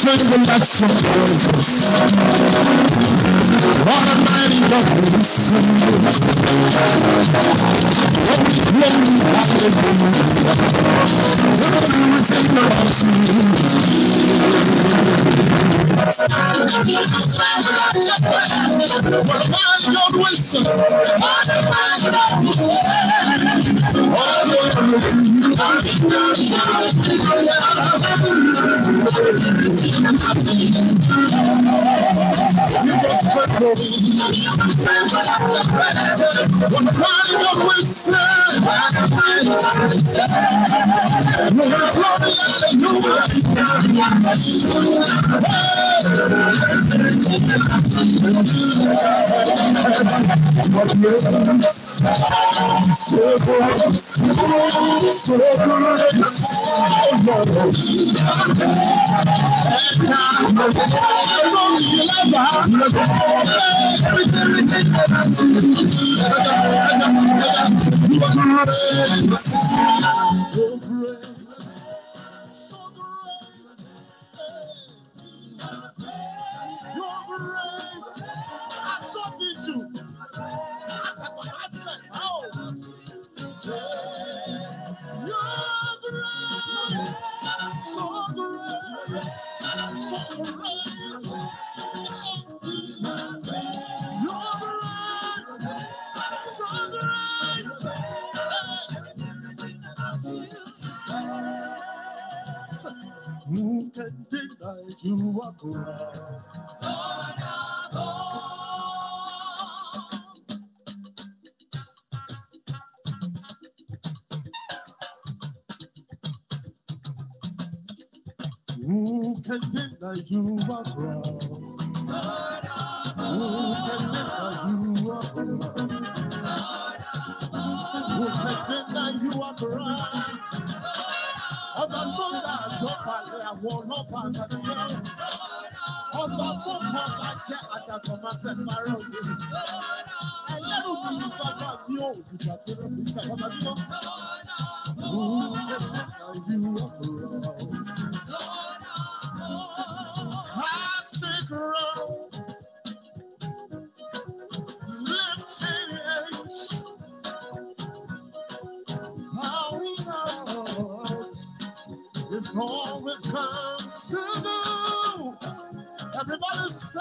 tremble like some voices. What a mighty God you. You. must sing. What a mighty God we sing. So good, so good, so good. So Who can deny you are God? Who can deny you are God? Who can deny you are God? balẹ̀ àwọn ọlọ́pàá àdàdúrà. Ọba tó kọ bàjẹ́ àdàkọ̀ máa tẹ̀ parẹ́ òde. Ẹlẹ́rù mi yí bàbá mi ò dìgbà tó lè mú ìjà bàbá mi lọ. Ooh, get back now, you are wrong. It's all we've come to do. Everybody say,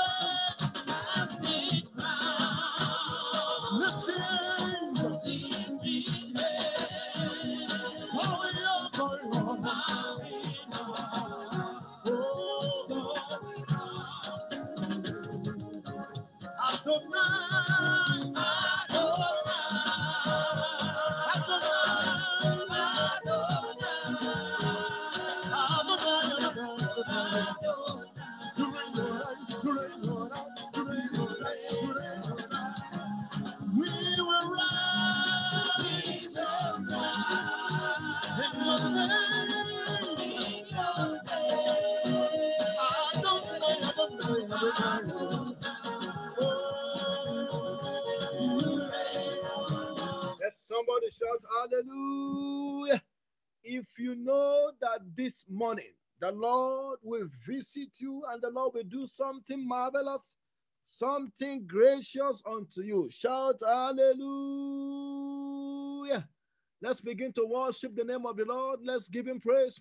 this morning the Lord will visit you and the Lord will do something marvelous, something gracious unto you. Shout hallelujah. Let's begin to worship the name of the Lord. Let's give him praise.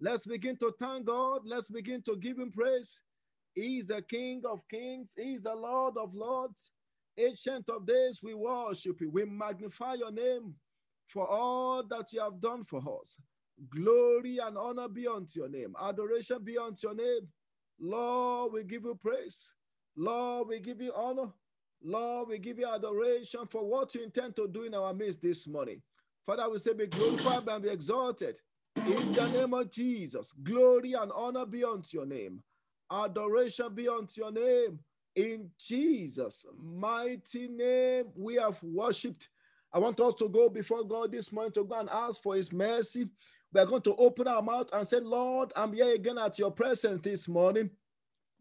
Let's begin to thank God. Let's begin to give him praise. He is the King of kings. He is the Lord of lords. Ancient of days, we worship you. We magnify your name for all that you have done for us. Glory and honor be unto your name. Adoration be unto your name. Lord, we give you praise. Lord, we give you honor. Lord, we give you adoration for what you intend to do in our midst this morning. Father, we say, be glorified and be exalted. In the name of Jesus, glory and honor be unto your name. Adoration be unto your name. In Jesus' mighty name, we have worshipped. I want us to go before God this morning to go and ask for his mercy. We are going to open our mouth and say, Lord, I'm here again at your presence this morning.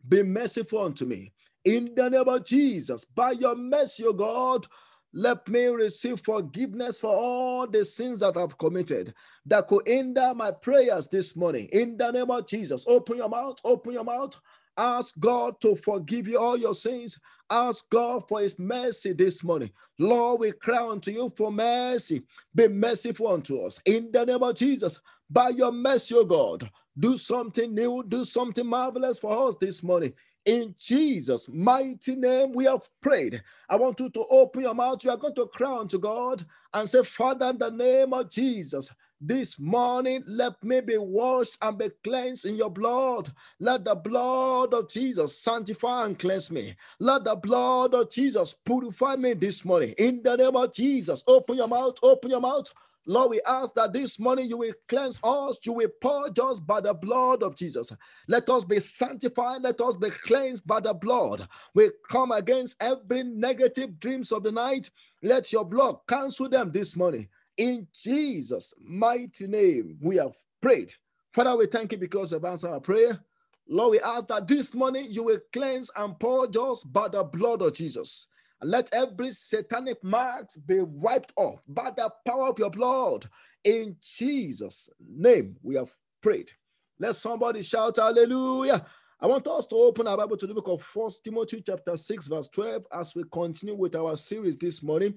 Be merciful unto me. In the name of Jesus, by your mercy, O God, let me receive forgiveness for all the sins that I've committed that could hinder my prayers this morning. In the name of Jesus, open your mouth, open your mouth Ask God to forgive you all your sins. Ask God for his mercy this morning. Lord, we cry unto you for mercy. Be merciful unto us. In the name of Jesus, by your mercy, O God, do something new, do something marvelous for us this morning. In Jesus' mighty name, we have prayed. I want you to open your mouth. You are going to cry unto God and say, Father, in the name of Jesus, this morning, let me be washed and be cleansed in your blood. Let the blood of Jesus sanctify and cleanse me. Let the blood of Jesus purify me this morning. In the name of Jesus, open your mouth, open your mouth. Lord, we ask that this morning you will cleanse us, you will purge us by the blood of Jesus. Let us be sanctified, let us be cleansed by the blood. We come against every negative dreams of the night. Let your blood cancel them this morning. In Jesus' mighty name, we have prayed. Father, we thank you because of answer our prayer. Lord, we ask that this morning you will cleanse and purge us by the blood of Jesus. And let every satanic marks be wiped off by the power of your blood. In Jesus' name, we have prayed. Let somebody shout hallelujah. I want us to open our Bible to the book of First Timothy chapter 6, verse 12, as we continue with our series this morning.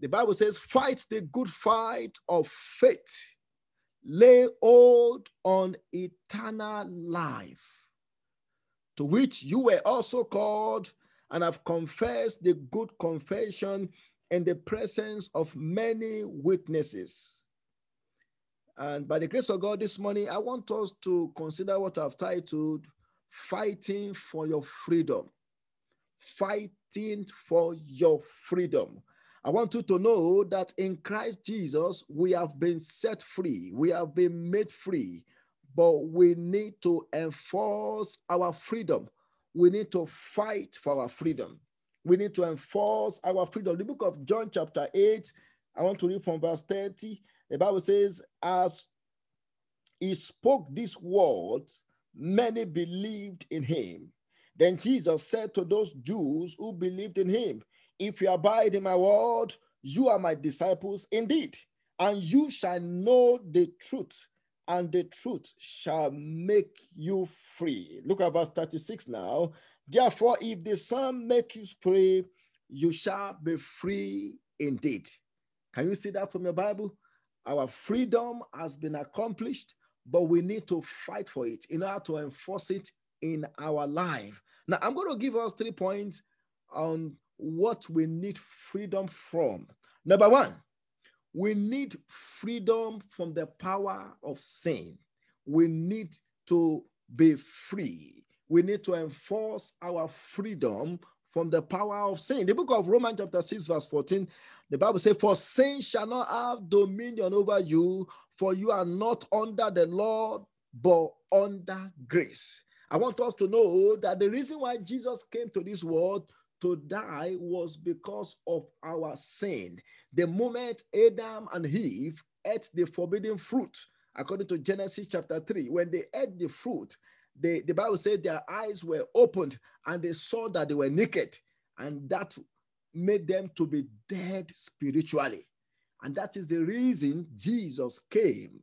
The Bible says, fight the good fight of faith, lay hold on eternal life, to which you were also called and have confessed the good confession in the presence of many witnesses. And by the grace of God this morning, I want us to consider what I've titled Fighting for Your Freedom. Fighting for Your Freedom. I want you to know that in Christ Jesus, we have been set free, we have been made free, but we need to enforce our freedom. We need to fight for our freedom. We need to enforce our freedom. The book of John, chapter 8, I want to read from verse 30. The Bible says, As he spoke these words, many believed in him. Then Jesus said to those Jews who believed in him, if you abide in my word, you are my disciples indeed, and you shall know the truth, and the truth shall make you free. Look at verse 36 now. Therefore, if the Son make you free, you shall be free indeed. Can you see that from your Bible? Our freedom has been accomplished, but we need to fight for it in order to enforce it in our life. Now, I'm going to give us three points on what we need freedom from. Number one, we need freedom from the power of sin. We need to be free. We need to enforce our freedom from the power of sin. The book of Romans, chapter 6, verse 14, the Bible says, For sin shall not have dominion over you, for you are not under the law, but under grace. I want us to know that the reason why Jesus came to this world to die was because of our sin. The moment Adam and Eve ate the forbidden fruit, according to Genesis chapter 3, when they ate the fruit, they, the Bible said their eyes were opened and they saw that they were naked, and that made them to be dead spiritually. And that is the reason Jesus came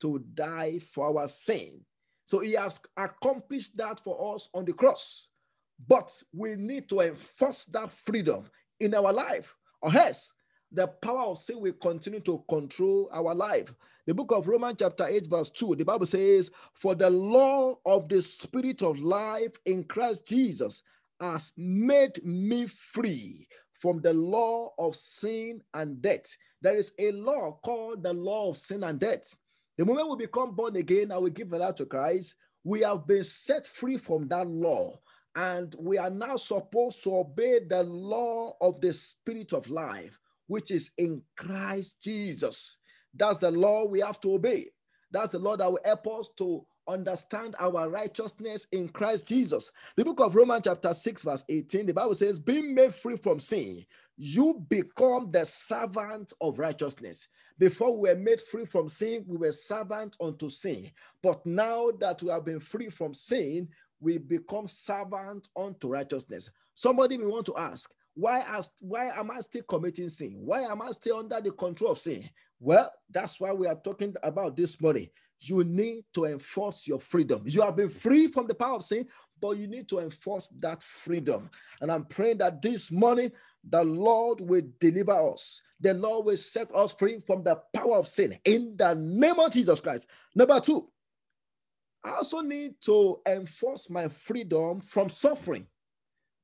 to die for our sin. So he has accomplished that for us on the cross. But we need to enforce that freedom in our life, or else the power of sin will continue to control our life. The book of Romans, chapter 8, verse 2, the Bible says, For the law of the spirit of life in Christ Jesus has made me free from the law of sin and death. There is a law called the law of sin and death. The moment we become born again and we give a life to Christ, we have been set free from that law. And we are now supposed to obey the law of the spirit of life, which is in Christ Jesus. That's the law we have to obey. That's the law that will help us to understand our righteousness in Christ Jesus. The book of Romans, chapter 6, verse 18, the Bible says, Being made free from sin, you become the servant of righteousness. Before we were made free from sin, we were servant unto sin. But now that we have been free from sin, we become servant unto righteousness. Somebody may want to ask, why, ask, why am I still committing sin? Why am I still under the control of sin? Well, that's why we are talking about this morning you need to enforce your freedom. You have been free from the power of sin, but you need to enforce that freedom. And I'm praying that this morning, the Lord will deliver us. The Lord will set us free from the power of sin in the name of Jesus Christ. Number two, I also need to enforce my freedom from suffering.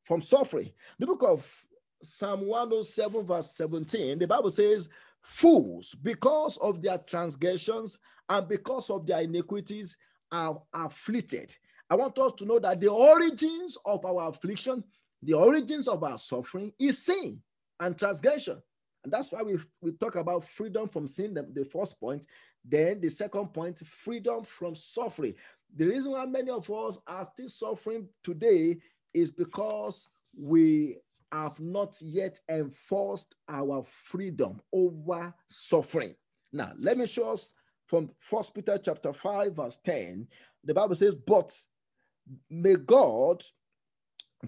From suffering. The book of Psalm 107, verse 17, the Bible says, Fools, because of their transgressions and because of their iniquities, are afflicted. I want us to know that the origins of our affliction, the origins of our suffering is sin and transgression. And that's why we, we talk about freedom from sin, the, the first point. Then the second point, freedom from suffering. The reason why many of us are still suffering today is because we have not yet enforced our freedom over suffering. Now, let me show us from First Peter chapter 5, verse 10. The Bible says, But may God,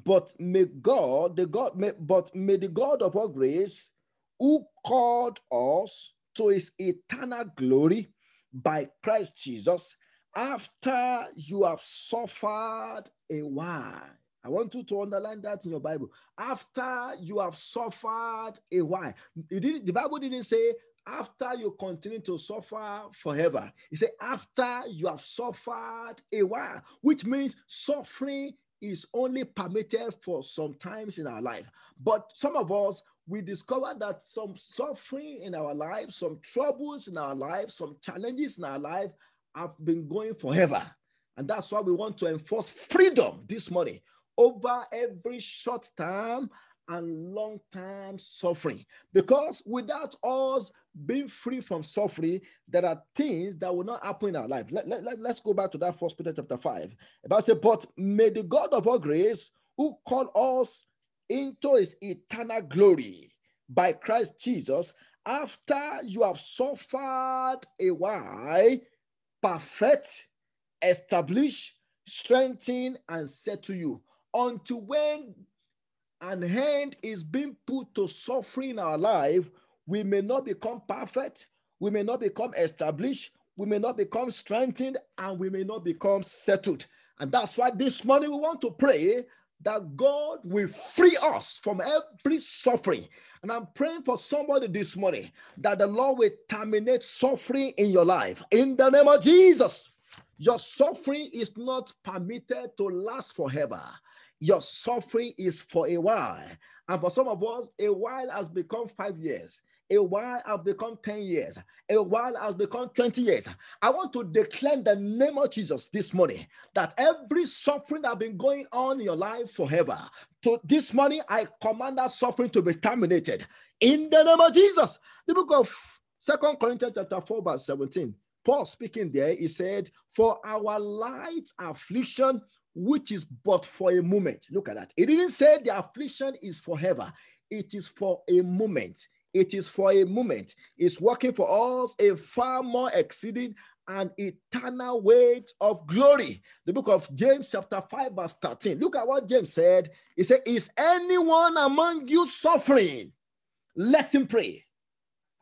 but may God, the God, may, but may the God of all grace, who called us to his eternal glory by Christ Jesus, after you have suffered a while I want you to underline that in your Bible. After you have suffered a while, the Bible didn't say after you continue to suffer forever. It said after you have suffered a while, which means suffering is only permitted for some times in our life. But some of us, we discover that some suffering in our lives, some troubles in our lives, some challenges in our life have been going forever. And that's why we want to enforce freedom this morning over every short term and long term suffering. Because without us being free from suffering, there are things that will not happen in our life. Let, let, let, us go back to that first Peter chapter 5. About say, but may the God of all grace who called us into his eternal glory by Christ Jesus, after you have suffered a while, perfect, establish, strengthen, and settle you unto when an hand is being put to suffering in our life, we may not become perfect, we may not become established, we may not become strengthened, and we may not become settled. And that's why this morning we want to pray that God will free us from every suffering. And I'm praying for somebody this morning that the Lord will terminate suffering in your life in the name of Jesus. Your suffering is not permitted to last forever. Your suffering is for a while. And for some of us, a while has become five years. A while has become 10 years. A while has become 20 years. I want to declare the name of Jesus this morning that every suffering that has been going on in your life forever, to this morning, I command that suffering to be terminated in the name of Jesus. The book of Second Corinthians chapter 4, verse 17. Paul speaking there, he said, For our light affliction, which is but for a moment. Look at that. It didn't say the affliction is forever, it is for a moment. It is for a moment. It's working for us a far more exceeding and eternal weight of glory. The book of James, chapter 5, verse 13. Look at what James said. He said, Is anyone among you suffering? Let him pray.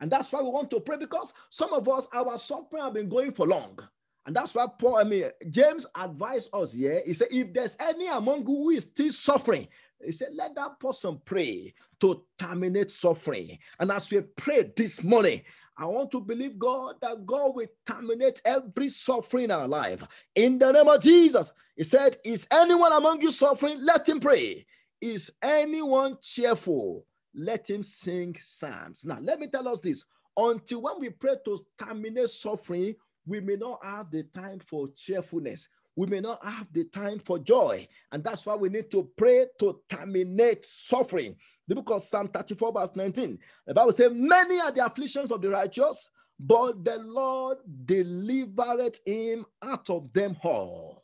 And that's why we want to pray because some of us, our suffering have been going for long. And that's why Paul, I mean, James advised us here. He said, if there's any among you who is still suffering, he said, let that person pray to terminate suffering. And as we pray this morning, I want to believe God that God will terminate every suffering in our life. In the name of Jesus, He said, Is anyone among you suffering? Let him pray. Is anyone cheerful? Let him sing psalms. Now, let me tell us this until when we pray to terminate suffering, we may not have the time for cheerfulness. We may not have the time for joy. And that's why we need to pray to terminate suffering. The book of Psalm 34, verse 19. The Bible says, Many are the afflictions of the righteous, but the Lord delivered him out of them all.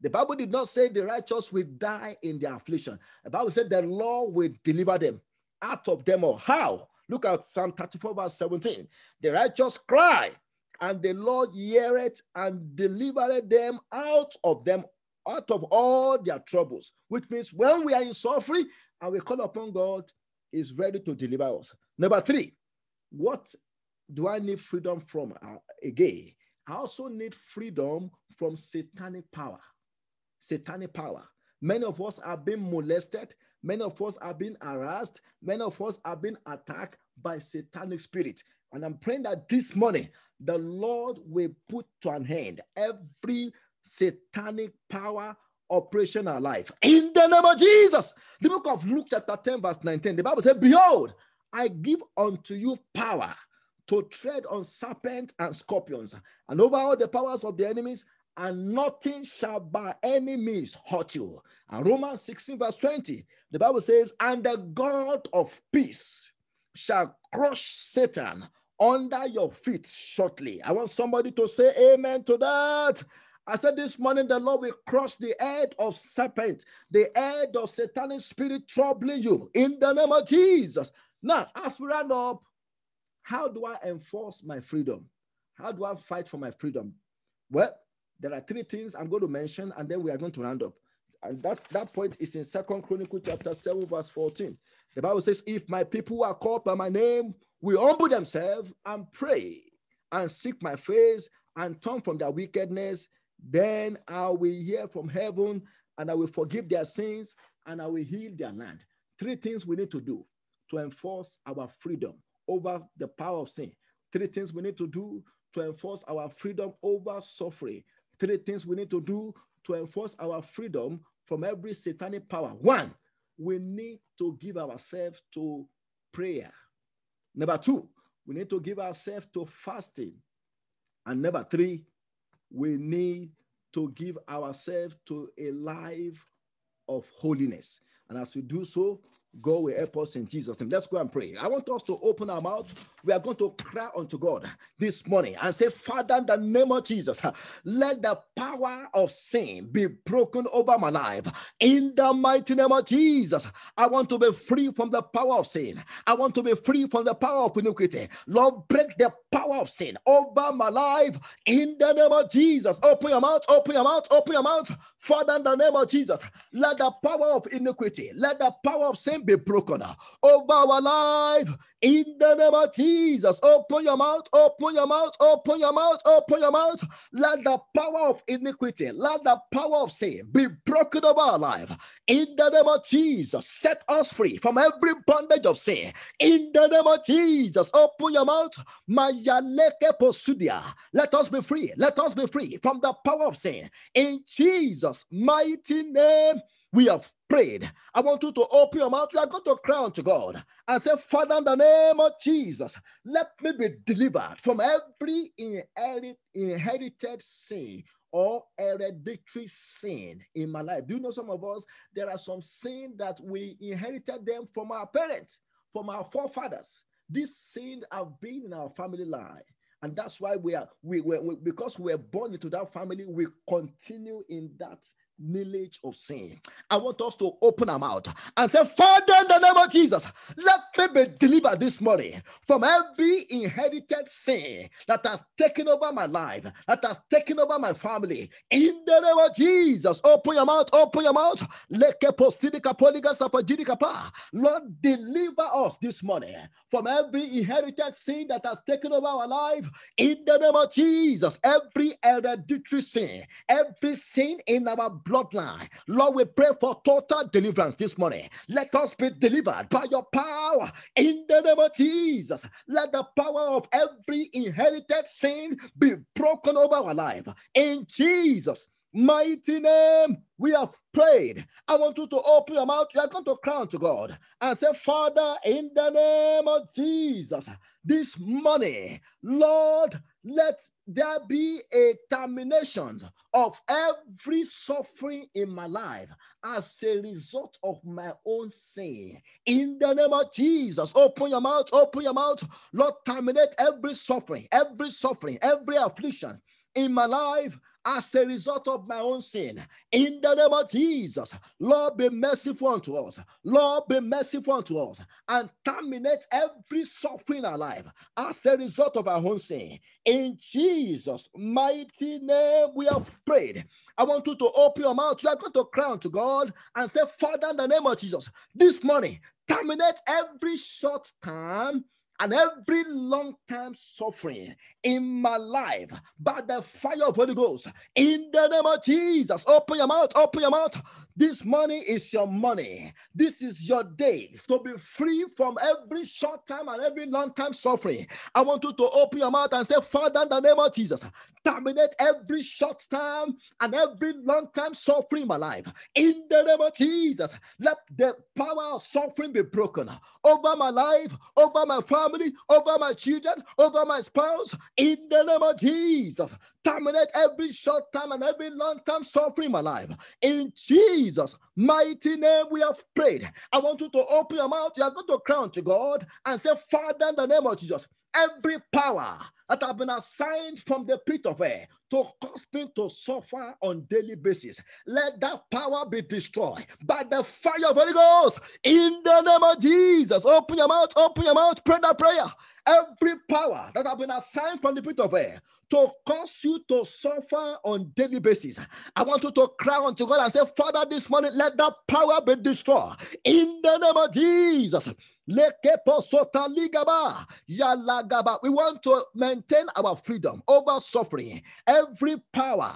The Bible did not say the righteous will die in their affliction. The Bible said the Lord will deliver them out of them all. How? Look at Psalm 34, verse 17. The righteous cry, and the Lord heareth and delivered them out of them, out of all their troubles. Which means when we are in suffering, and we call upon God, is ready to deliver us. Number three, what do I need freedom from uh, again? I also need freedom from satanic power. Satanic power. Many of us are being molested. Many of us are being harassed. Many of us are being attacked by satanic spirit. And I'm praying that this morning the Lord will put to an end every satanic power operation our life. In the name of Jesus. The book of Luke, chapter 10, verse 19, the Bible says, Behold, I give unto you power to tread on serpents and scorpions and over all the powers of the enemies, and nothing shall by any means hurt you. And Romans 16, verse 20, the Bible says, And the God of peace shall crush Satan under your feet shortly. I want somebody to say amen to that. I said this morning, the Lord will crush the head of serpent, the head of satanic spirit troubling you in the name of Jesus. Now, as we round up, how do I enforce my freedom? How do I fight for my freedom? Well, there are three things I'm going to mention, and then we are going to round up. And that, that point is in Second Chronicle chapter 7, verse 14. The Bible says, If my people are called by my name, will humble themselves and pray and seek my face and turn from their wickedness, then I will hear from heaven and I will forgive their sins and I will heal their land. Three things we need to do to enforce our freedom over the power of sin. Three things we need to do to enforce our freedom over suffering. Three things we need to do to enforce our freedom from every satanic power. One, we need to give ourselves to prayer. Number two, we need to give ourselves to fasting. And number three, we need to give ourselves to a life of holiness. And as we do so, God will help us in Jesus' name. Let's go and pray. I want us to open our mouth. We are going to cry unto God this morning and say, Father, in the name of Jesus, let the power of sin be broken over my life. In the mighty name of Jesus, I want to be free from the power of sin. I want to be free from the power of iniquity. Lord, break the power of sin over my life. In the name of Jesus, open your mouth, open your mouth, open your mouth. Father, in the name of Jesus, let the power of iniquity, let the power of sin be broken over our life. In the name of Jesus, open your mouth, open your mouth, open your mouth, open your mouth. Let the power of iniquity, let the power of sin be broken over our life. In the name of Jesus, set us free from every bondage of sin. In the name of Jesus, open your mouth. Let us be free. Let us be free from the power of sin. In Jesus' mighty name, we have prayed. I want you to open your mouth. You are going to cry unto God and say, Father, in the name of Jesus, let me be delivered from every inherit, inherited sin or hereditary sin in my life. Do you know some of us? There are some sin that we inherited them from our parents, from our forefathers. These sins have been in our family line. And that's why we are, we, we, we because we're born into that family, we continue in that knowledge of sin. I want us to open our mouth and say, Father, in the name of Jesus, let me be delivered this morning from every inherited sin that has taken over my life, that has taken over my family. In the name of Jesus, open your mouth, open your mouth. Lord, deliver us this morning from every inherited sin that has taken over our life. In the name of Jesus, every hereditary sin, every sin in our bloodline. Lord, we pray for total deliverance this morning. Let us be delivered by your power in the name of Jesus. Let the power of every inherited sin be broken over our life in Jesus' mighty name. We have prayed. I want you to open your mouth. You are going to cry to God and say, Father, in the name of Jesus, this money, Lord, let there be a termination of every suffering in my life as a result of my own sin. In the name of Jesus, open your mouth, open your mouth. Lord, terminate every suffering, every suffering, every affliction in my life as a result of my own sin. In the name of Jesus, Lord, be merciful unto us. Lord, be merciful unto us and terminate every suffering in our life as a result of our own sin. In Jesus' mighty name, we have prayed. I want you to open your mouth. You are going to cry unto God and say, Father, in the name of Jesus, this morning, terminate every short term and every long time suffering in my life by the fire of Holy Ghost. In the name of Jesus, open your mouth, open your mouth. This money is your money. This is your day to be free from every short time and every long time suffering. I want you to open your mouth and say, Father, in the name of Jesus, terminate every short time and every long time suffering in my life. In the name of Jesus, let the power of suffering be broken over my life, over my family, over my children, over my spouse, in the name of Jesus, terminate every short time and every long time suffering in my life. In Jesus' mighty name, we have prayed. I want you to open your mouth. You are going to crown to God and say, Father, in the name of Jesus, every power that have been assigned from the pit of air to cause me to suffer on daily basis. Let that power be destroyed by the fire of Holy Ghost in the name of Jesus. Open your mouth, open your mouth, pray that prayer. Every power that have been assigned from the pit of air to cause you to suffer on daily basis. I want you to cry unto God and say, Father, this morning let that power be destroyed in the name of Jesus. We want to maintain our freedom over suffering. Every power,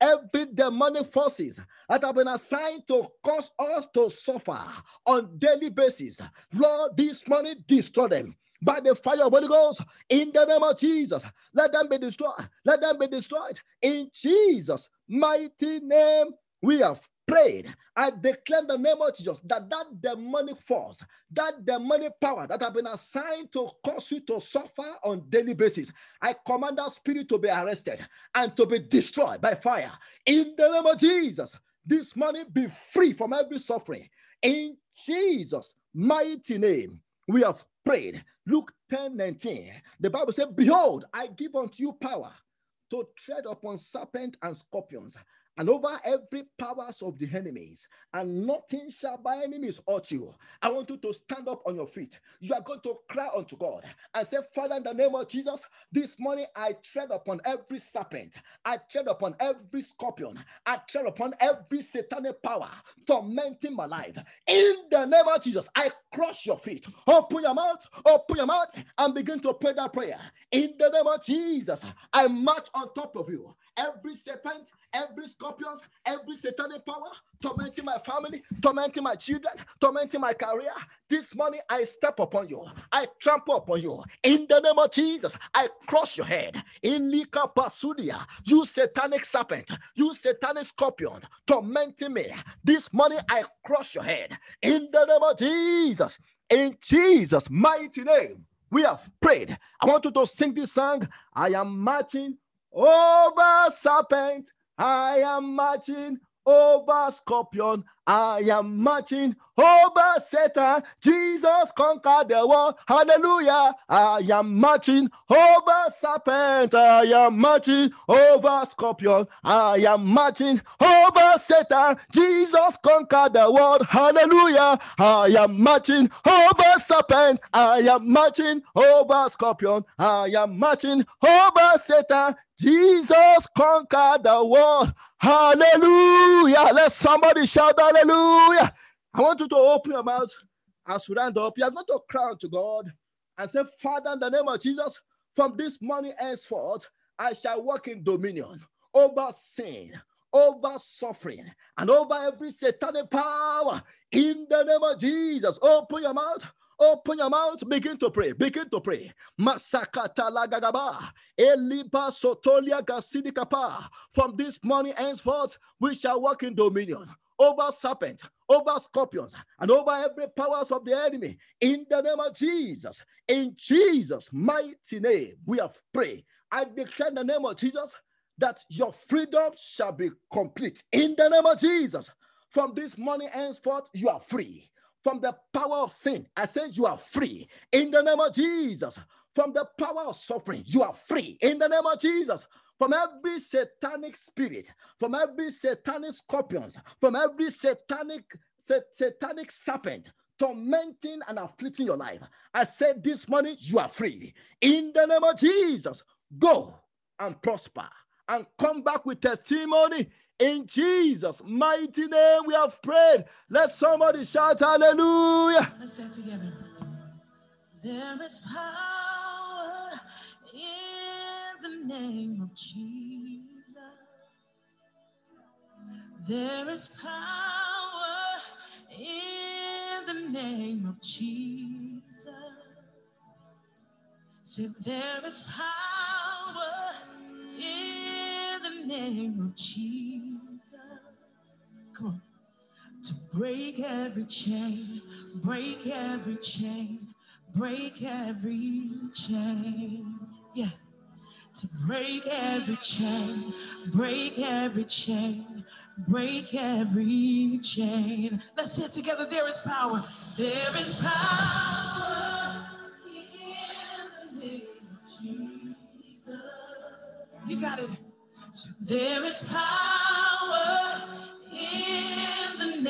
every demonic forces that have been assigned to cause us to suffer on daily basis. Lord, this morning destroy them by the fire of Holy Ghost in the name of Jesus. Let them be destroyed. Let them be destroyed in Jesus' mighty name. We have prayed. I declare the name of Jesus that that demonic force, that demonic power that have been assigned to cause you to suffer on daily basis, I command that spirit to be arrested and to be destroyed by fire. In the name of Jesus, this money be free from every suffering. In Jesus' mighty name, we have prayed. Luke 10 19. The Bible said, Behold, I give unto you power to tread upon serpents and scorpions and over every powers of the enemies, and nothing shall by enemies hurt you. I want you to stand up on your feet. You are going to cry unto God and say, Father, in the name of Jesus, this morning I tread upon every serpent, I tread upon every scorpion, I tread upon every satanic power tormenting my life. In the name of Jesus, I crush your feet. Open your mouth, open your mouth, and begin to pray that prayer. In the name of Jesus, I march on top of you. Every serpent, every scorpions, every satanic power tormenting my family, tormenting my children, tormenting my career. This morning I step upon you. I trample upon you. In the name of Jesus, I crush your head. In Lika Pasudia, you satanic serpent, you satanic scorpion tormenting me. This morning I crush your head. In the name of Jesus, in Jesus' mighty name, we have prayed. I want you to sing this song. I am marching over serpent I am marching over scorpion. I am marching over Satan. Jesus conquered the world. Hallelujah. I am marching over serpent. I am marching over scorpion. I am marching over Satan. Jesus conquered the world. Hallelujah. I am marching over serpent. I am marching over scorpion. I am marching over Satan. Jesus conquered the world. Hallelujah. Let somebody shout hallelujah. I want you to open your mouth as we round up. You are going to cry to God and say, Father, in the name of Jesus, from this morning henceforth, I shall walk in dominion over sin, over suffering, and over every satanic power in the name of Jesus. Open your mouth. Open your mouth, begin to pray, begin to pray. Masakata lagagaba, eliba sotolia gasidikapa. From this morning henceforth, we shall walk in dominion over serpents, over scorpions, and over every powers of the enemy. In the name of Jesus, in Jesus' mighty name, we have prayed. I declare in the name of Jesus that your freedom shall be complete. In the name of Jesus, from this morning henceforth, you are free from the power of sin. I said you are free in the name of Jesus. From the power of suffering, you are free in the name of Jesus. From every satanic spirit, from every satanic scorpions, from every satanic satanic serpent tormenting and afflicting your life. I said this morning you are free in the name of Jesus. Go and prosper and come back with testimony in Jesus' mighty name, we have prayed. Let somebody shout hallelujah. Let's say together. There is power in the name of Jesus. There is power in the name of Jesus. Say, there is power in the name of Jesus. Come on. To break every chain, break every chain, break every chain. Yeah. To break every chain, break every chain, break every chain. Let's say it together. There is power. There is power in the name of Jesus. You got it. So there is power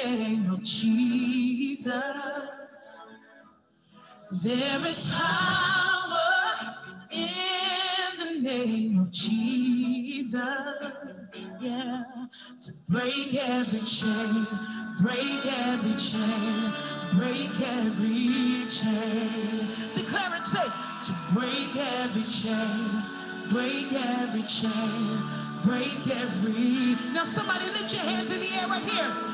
name of Jesus. There is power in the name of Jesus. Yeah, to break every chain, break every chain, break every chain. Declare it, say, to break every chain, break every chain break every. Now, somebody lift your hands in the air right here.